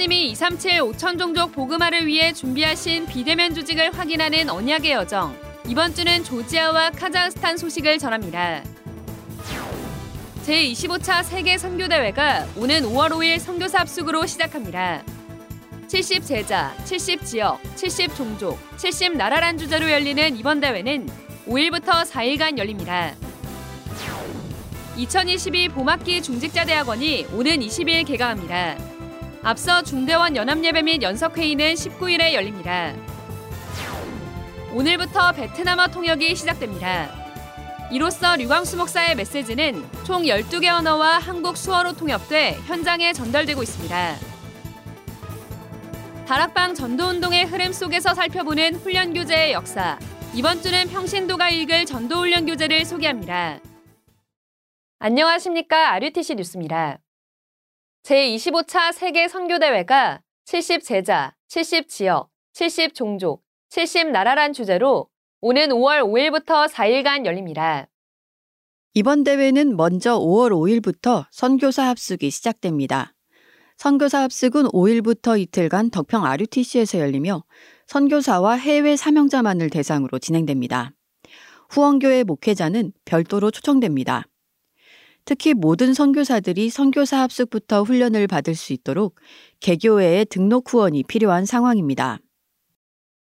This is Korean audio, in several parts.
하나님이 237 5천 종족 복음화를 위해 준비하신 비대면 조직을 확인하는 언약의 여정. 이번 주는 조지아와 카자흐스탄 소식을 전합니다. 제25차 세계 선교대회가 오는 5월 5일 선교사 합숙으로 시작합니다. 70 제자, 70 지역, 70 종족, 70 나라란 주제로 열리는 이번 대회는 5일부터 4일간 열립니다. 2022 봄학기 중직자대학원이 오는 20일 개강합니다. 앞서 중대원 연합예배 및 연석회의는 19일에 열립니다. 오늘부터 베트남어 통역이 시작됩니다. 이로써 류광수 목사의 메시지는 총 12개 언어와 한국 수어로 통역돼 현장에 전달되고 있습니다. 다락방 전도운동의 흐름 속에서 살펴보는 훈련교재의 역사. 이번 주는 평신도가 읽을 전도훈련교재를 소개합니다. 안녕하십니까. RUTC 뉴스입니다. 제25차 세계 선교대회가 70 제자, 70 지역, 70 종족, 70 나라란 주제로 오는 5월 5일부터 4일간 열립니다. 이번 대회는 먼저 5월 5일부터 선교사 합숙이 시작됩니다. 선교사 합숙은 5일부터 이틀간 덕평 RUTC에서 열리며 선교사와 해외 사명자만을 대상으로 진행됩니다. 후원교회 목회자는 별도로 초청됩니다. 특히 모든 선교사들이 선교사 합숙부터 훈련을 받을 수 있도록 개교회의 등록 후원이 필요한 상황입니다.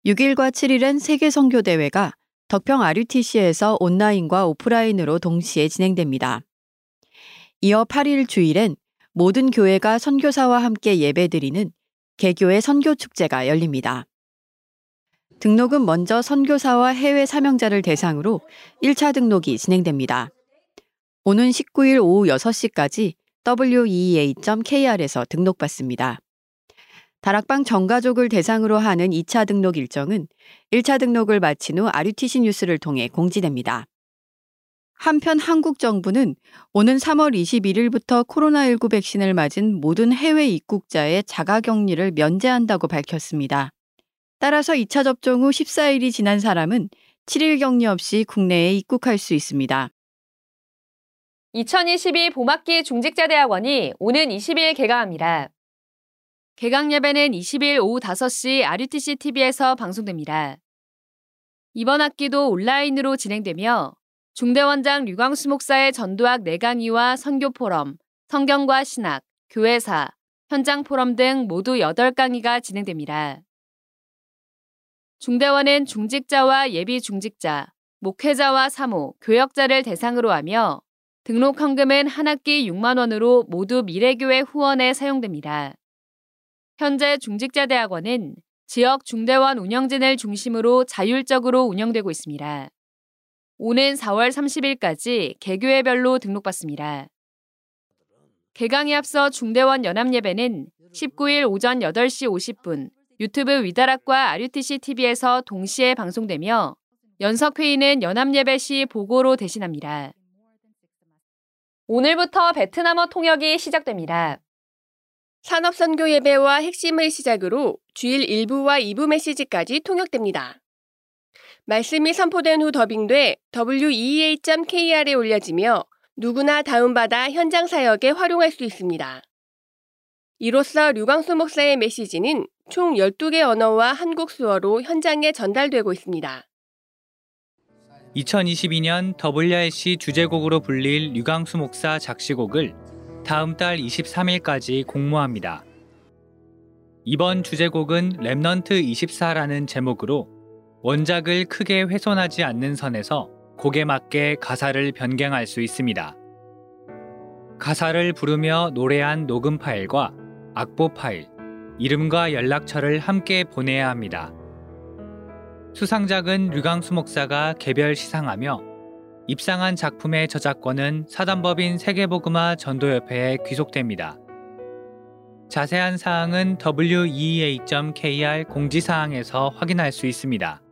6일과 7일엔 세계 선교 대회가 덕평 RUTC에서 온라인과 오프라인으로 동시에 진행됩니다. 이어 8일 주일엔 모든 교회가 선교사와 함께 예배드리는 개교의 선교 축제가 열립니다. 등록은 먼저 선교사와 해외 사명자를 대상으로 1차 등록이 진행됩니다. 오는 19일 오후 6시까지 weea.kr에서 등록받습니다. 다락방 전가족을 대상으로 하는 2차 등록 일정은 1차 등록을 마친 후 RUTC 뉴스를 통해 공지됩니다. 한편 한국 정부는 오는 3월 21일부터 코로나19 백신을 맞은 모든 해외 입국자의 자가 격리를 면제한다고 밝혔습니다. 따라서 2차 접종 후 14일이 지난 사람은 7일 격리 없이 국내에 입국할 수 있습니다. 2022 봄학기 중직자대학원이 오는 20일 개강합니다. 개강 예배는 20일 오후 5시 RUTC TV에서 방송됩니다. 이번 학기도 온라인으로 진행되며 중대원장 류광수 목사의 전도학 4강의와 선교 포럼, 성경과 신학, 교회사, 현장 포럼 등 모두 8강의가 진행됩니다. 중대원은 중직자와 예비 중직자, 목회자와 사모, 교역자를 대상으로 하며 등록 헌금은 한 학기 6만 원으로 모두 미래교회 후원에 사용됩니다. 현재 중직자대학원은 지역 중대원 운영진을 중심으로 자율적으로 운영되고 있습니다. 오는 4월 30일까지 개교회별로 등록받습니다. 개강에 앞서 중대원 연합예배는 19일 오전 8시 50분 유튜브 위다락과 RUTC TV에서 동시에 방송되며 연석회의는 연합예배 시 보고로 대신합니다. 오늘부터 베트남어 통역이 시작됩니다. 산업선교 예배와 핵심을 시작으로 주일 1부와 2부 메시지까지 통역됩니다. 말씀이 선포된 후 더빙돼 weea.kr에 올려지며 누구나 다운받아 현장 사역에 활용할 수 있습니다. 이로써 류광수 목사의 메시지는 총 12개 언어와 한국 수어로 현장에 전달되고 있습니다. 2022년 WRC 주제곡으로 불릴 류광수 목사 작시곡을 다음 달 23일까지 공모합니다. 이번 주제곡은 Remnant 24라는 제목으로 원작을 크게 훼손하지 않는 선에서 곡에 맞게 가사를 변경할 수 있습니다. 가사를 부르며 노래한 녹음 파일과 악보 파일, 이름과 연락처를 함께 보내야 합니다. 수상작은 류광수 목사가 개별 시상하며 입상한 작품의 저작권은 사단법인 세계복음화 전도협회에 귀속됩니다. 자세한 사항은 weea.kr 공지사항에서 확인할 수 있습니다.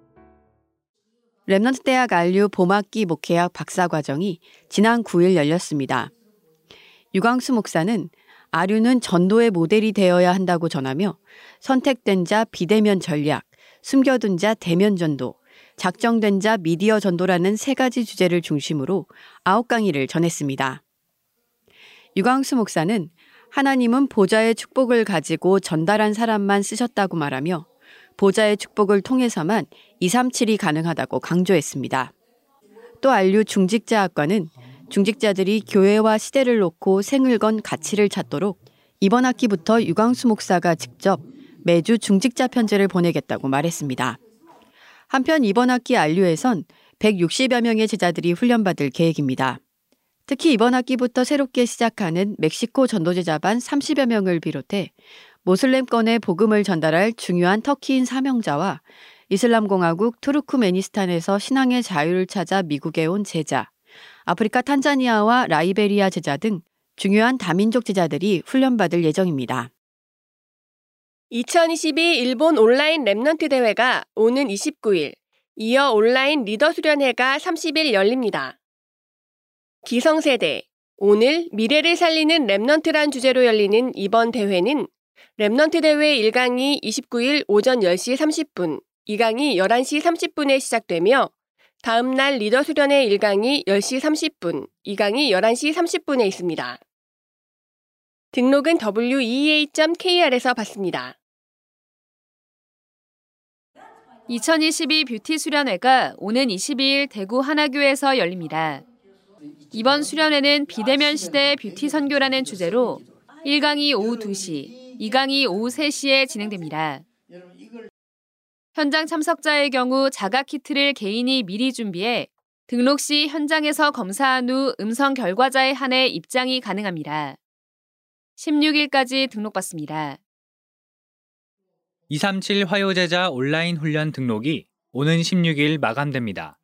Remnant 대학 RU 봄학기 목회학 박사과정이 지난 9일 열렸습니다. 류광수 목사는 RU는 전도의 모델이 되어야 한다고 전하며 선택된 자 비대면 전략, 숨겨둔 자 대면 전도, 작정된 자 미디어 전도라는 세 가지 주제를 중심으로 아홉 강의를 전했습니다. 류광수 목사는 하나님은 보좌의 축복을 가지고 전달한 사람만 쓰셨다고 말하며 보좌의 축복을 통해서만 237이 가능하다고 강조했습니다. 또 안류 중직자학과는 중직자들이 교회와 시대를 놓고 생을 건 가치를 찾도록 이번 학기부터 유광수 목사가 직접 매주 중직자 편지를 보내겠다고 말했습니다. 한편 이번 학기 안류에선 160여 명의 제자들이 훈련받을 계획입니다. 특히 이번 학기부터 새롭게 시작하는 멕시코 전도제자반 30여 명을 비롯해 모슬렘권에 복음을 전달할 중요한 터키인 사명자와 이슬람공화국 투르크메니스탄에서 신앙의 자유를 찾아 미국에 온 제자, 아프리카 탄자니아와 라이베리아 제자 등 중요한 다민족 제자들이 훈련받을 예정입니다. 2022 일본 온라인 Remnant 대회가 오는 29일, 이어 온라인 리더 수련회가 30일 열립니다. 기성세대, 오늘 미래를 살리는 Remnant란 주제로 열리는 이번 대회는 Remnant 대회 1강이 29일 오전 10시 30분, 2강이 11시 30분에 시작되며 다음 날 리더 수련회 1강이 10시 30분, 2강이 11시 30분에 있습니다. 등록은 wea.kr에서 받습니다. 2022 뷰티 수련회가 오는 22일 대구 하나교에서 열립니다. 이번 수련회는 비대면 시대의 뷰티 선교라는 주제로 1강이 오후 2시, 2강이 오후 3시에 진행됩니다. 현장 참석자의 경우 자가 키트를 개인이 미리 준비해 등록 시 현장에서 검사한 후 음성 결과자에 한해 입장이 가능합니다. 16일까지 등록받습니다. 237 화요제자 온라인 훈련 등록이 오는 16일 마감됩니다.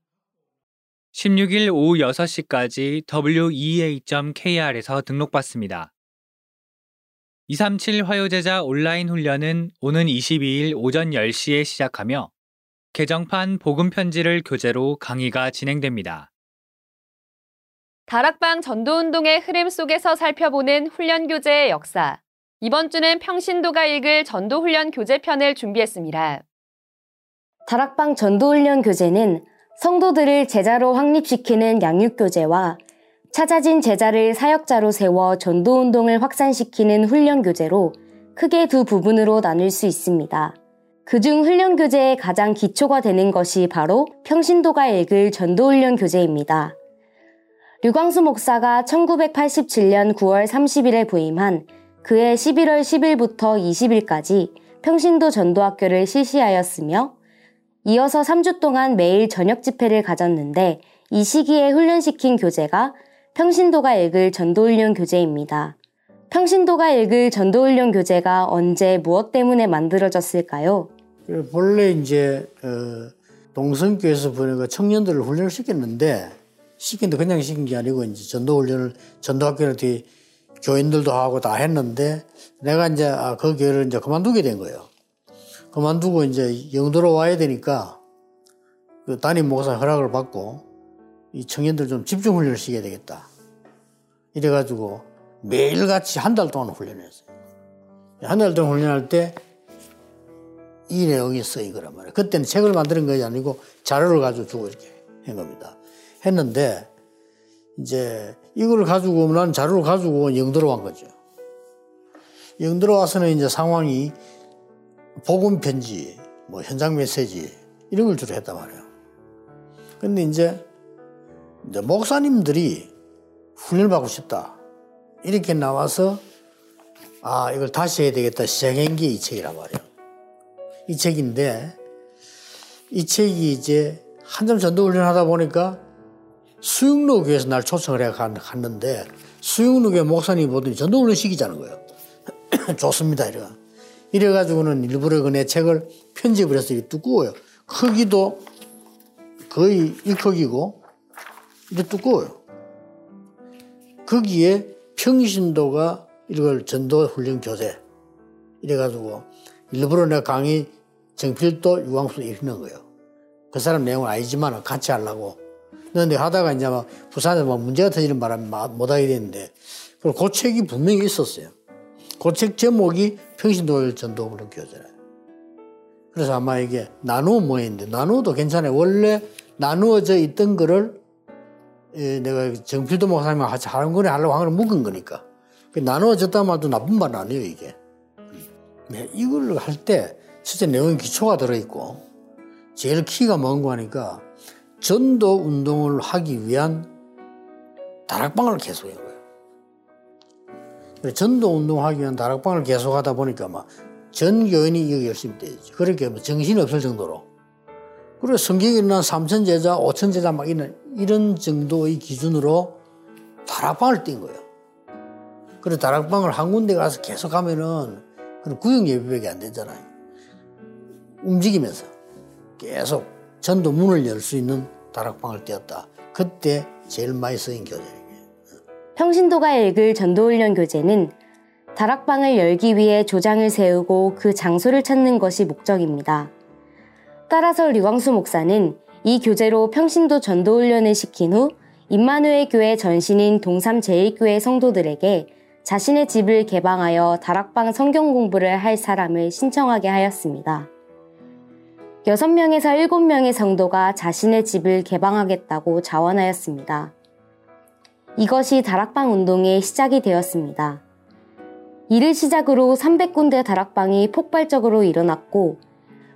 16일 오후 6시까지 wea.kr에서 등록받습니다. 237 화요제자 온라인 훈련은 오는 22일 오전 10시에 시작하며 개정판 복음 편지를 교재로 강의가 진행됩니다. 다락방 전도운동의 흐름 속에서 살펴보는 훈련 교재의 역사. 이번 주는 평신도가 읽을 전도훈련 교재편을 준비했습니다. 다락방 전도훈련 교재는 성도들을 제자로 확립시키는 양육교재와 찾아진 제자를 사역자로 세워 전도운동을 확산시키는 훈련교재로 크게 두 부분으로 나눌 수 있습니다. 그중 훈련교재의 가장 기초가 되는 것이 바로 평신도가 읽을 전도훈련 교재입니다. 류광수 목사가 1987년 9월 30일에 부임한 그해 11월 10일부터 20일까지 평신도 전도학교를 실시하였으며 이어서 3주 동안 매일 저녁 집회를 가졌는데 이 시기에 훈련시킨 교재가 평신도가 읽을 전도훈련 교재입니다. 평신도가 읽을 전도훈련 교재가 언제 무엇 때문에 만들어졌을까요? 본래 이제 어, 동성교에서 보내가 청년들을 훈련을 시켰는데 시킨데 그냥 시킨 게 아니고 이제 전도훈련을 전도학교를 교인들도 하고 다 했는데 내가 이제 아, 그 교회를 이제 그만두게 된 거예요. 그만두고 이제 영도로 와야 되니까 그 담임 목사 허락을 받고 이 청년들 좀 집중 훈련을 시켜야 되겠다. 이래가지고 매일같이 한 달 동안 훈련했어요. 한 달 동안 훈련할 때 이 내용이 써이거란 말이에요. 그때는 책을 만드는 것이 아니고 자료를 가지고 주고 이렇게 한 겁니다. 했는데 이제 이걸 가지고 난 자료를 가지고 영도로 간 거죠. 영도로 와서는 이제 상황이 복음 편지, 뭐 현장 메시지 이런 걸 주로 했단 말이에요. 근데 이제, 이제 목사님들이 훈련을 받고 싶다. 이렇게 나와서 아, 이걸 다시 해야 되겠다 시작한 게 이 책이란 말이에요. 이 책인데 이 책이 이제 한참 전도 훈련 하다 보니까 수육로 교회에서 날 초청을 해 갔는데 수육로 교회 목사님 보더니 전도훈련 시키자는 거예요. 좋습니다. 이래 이래가지고는 일부러 그 내 책을 편집을 해서 이게 두꺼워요. 크기도 거의 이 크기고 이게 두꺼워요. 거기에 평신도가 이걸 전도훈련 교재 이래가지고 일부러 내가 강의 정필도 유광수 읽는 거예요. 그 사람 내용은 아니지만 같이 하려고 그런데 하다가 이제 막 부산에서 막 문제가 터지는 바람에 못하게 됐는데 그 책이 분명히 있었어요. 그 책 제목이 평신도일 전도부를 교재라요. 그래서 아마 이게 나누어 모였는데 나누어도 괜찮아요. 원래 나누어져 있던 거를 내가 정필도 목사님과 같이 하는 거네 하려고 한 걸 묶은 거니까 그 나누어졌다 말도 나쁜 말 아니에요, 이게. 네, 이걸 할때 첫째 내용 기초가 들어있고 제일 키가 뭔고 하니까 전도 운동을 하기 위한 다락방을 계속한 거예요. 전도 운동하기 위한 다락방을 계속하다 보니까 막 전 교인이 이거 열심히 되지. 그렇게 뭐 정신이 없을 정도로. 그리고 성경에 있는 3천 제자, 5천 제자 막 이런, 이런 정도의 기준으로 다락방을 뛴 거예요. 그래 다락방을 한 군데 가서 계속 하면은 구역 예배밖에 안 되잖아요. 움직이면서 계속 전도 문을 열 수 있는 다락방을 띄었다. 그때 제일 많이 쓰인 교재예요. 평신도가 읽을 전도훈련 교재는 다락방을 열기 위해 조장을 세우고 그 장소를 찾는 것이 목적입니다. 따라서 류광수 목사는 이 교재로 평신도 전도훈련을 시킨 후 임마누엘 교회 전신인 동삼 제1교회 성도들에게 자신의 집을 개방하여 다락방 성경 공부를 할 사람을 신청하게 하였습니다. 6명에서 7명의 성도가 자신의 집을 개방하겠다고 자원하였습니다. 이것이 다락방 운동의 시작이 되었습니다. 이를 시작으로 300군데 다락방이 폭발적으로 일어났고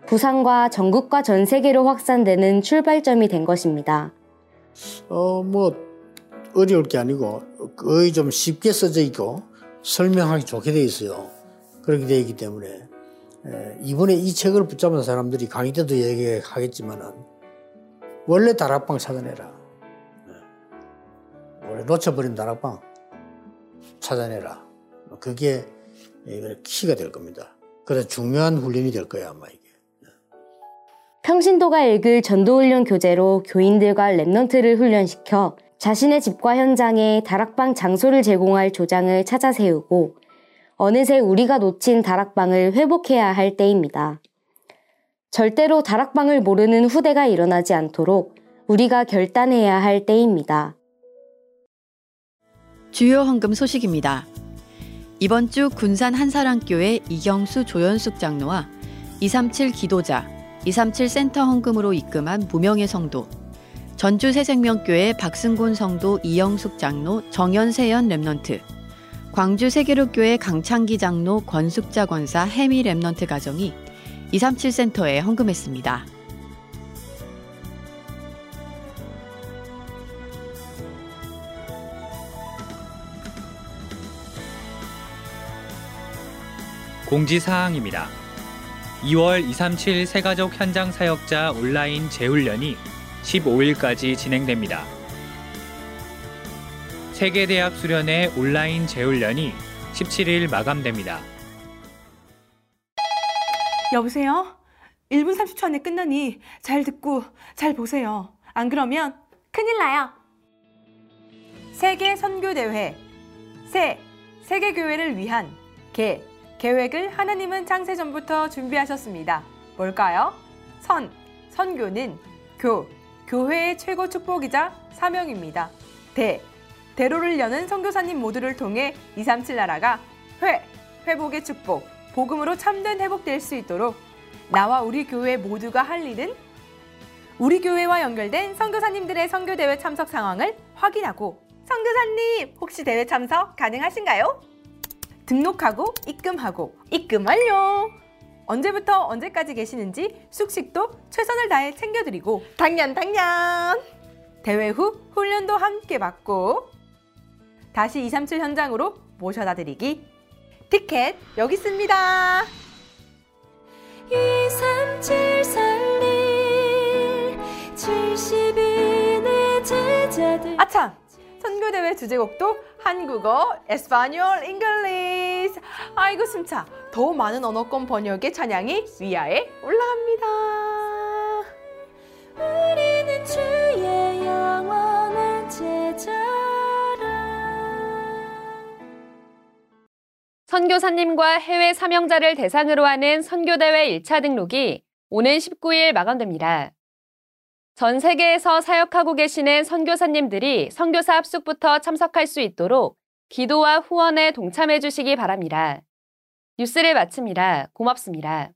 부산과 전국과 전 세계로 확산되는 출발점이 된 것입니다. 어, 뭐 어려울 게 아니고 거의 좀 쉽게 써져 있고 설명하기 좋게 돼 있어요. 그렇게 되어 있기 때문에 이번에 이 책을 붙잡은 사람들이 강의 때도 얘기하겠지만은 원래 다락방 찾아내라. 원래 놓쳐버린 다락방 찾아내라. 그게 키가 될 겁니다. 그래서 중요한 훈련이 될 거예요, 아마 이게. 평신도가 읽을 전도훈련 교재로 교인들과 랩넌트를 훈련시켜 자신의 집과 현장에 다락방 장소를 제공할 조장을 찾아 세우고 어느새 우리가 놓친 다락방을 회복해야 할 때입니다. 절대로 다락방을 모르는 후대가 일어나지 않도록 우리가 결단해야 할 때입니다. 주요 헌금 소식입니다. 이번 주 군산 한사랑교회 이경수 조연숙 장로와 237 기도자, 237 센터 헌금으로 입금한 무명의 성도, 전주 새생명교회 박승곤 성도 이영숙 장로, 정연세연 Remnant, 광주 세계로교회 강창기 장로 권숙자 권사 해미 Remnant 가정이 237 센터에 헌금했습니다. 공지사항입니다. 2월 237 새가족 현장 사역자 온라인 재훈련이 15일까지 진행됩니다. 세계대학 수련회 온라인 재훈련이 17일 마감됩니다. 여보세요? 1분 30초 안에 끝나니 잘 듣고 잘 보세요. 안 그러면 큰일 나요. 세계 선교대회 세 세계교회를 위한 개 계획을 하나님은 창세 전부터 준비하셨습니다. 뭘까요? 선 선교는 교 교회의 최고 축복이자 사명입니다. 대 대로를 여는 선교사님 모두를 통해 237 나라가 회 회복의 축복 복음으로 참된 회복될 수 있도록 나와 우리 교회 모두가 할 일은 우리 교회와 연결된 선교사님들의 선교 대회 참석 상황을 확인하고 선교사님 혹시 대회 참석 가능하신가요? 등록하고 입금하고 입금 완료. 언제부터 언제까지 계시는지 숙식도 최선을 다해 챙겨드리고 당연 당연 대회 후 훈련도 함께 받고 다시 237 현장으로 모셔다 드리기 티켓 여기 있습니다 237 살릴 70인의 제자들 아참 선교대회 주제곡도 한국어, Español, English. 아이고 숨차. 더 많은 언어권 번역의 찬양이 WEA에 올라갑니다. 선교사님과 해외 사명자를 대상으로 하는 선교대회 1차 등록이 오는 19일 마감됩니다. 전 세계에서 사역하고 계시는 선교사님들이 선교사 합숙부터 참석할 수 있도록 기도와 후원에 동참해 주시기 바랍니다. 뉴스를 마칩니다. 고맙습니다.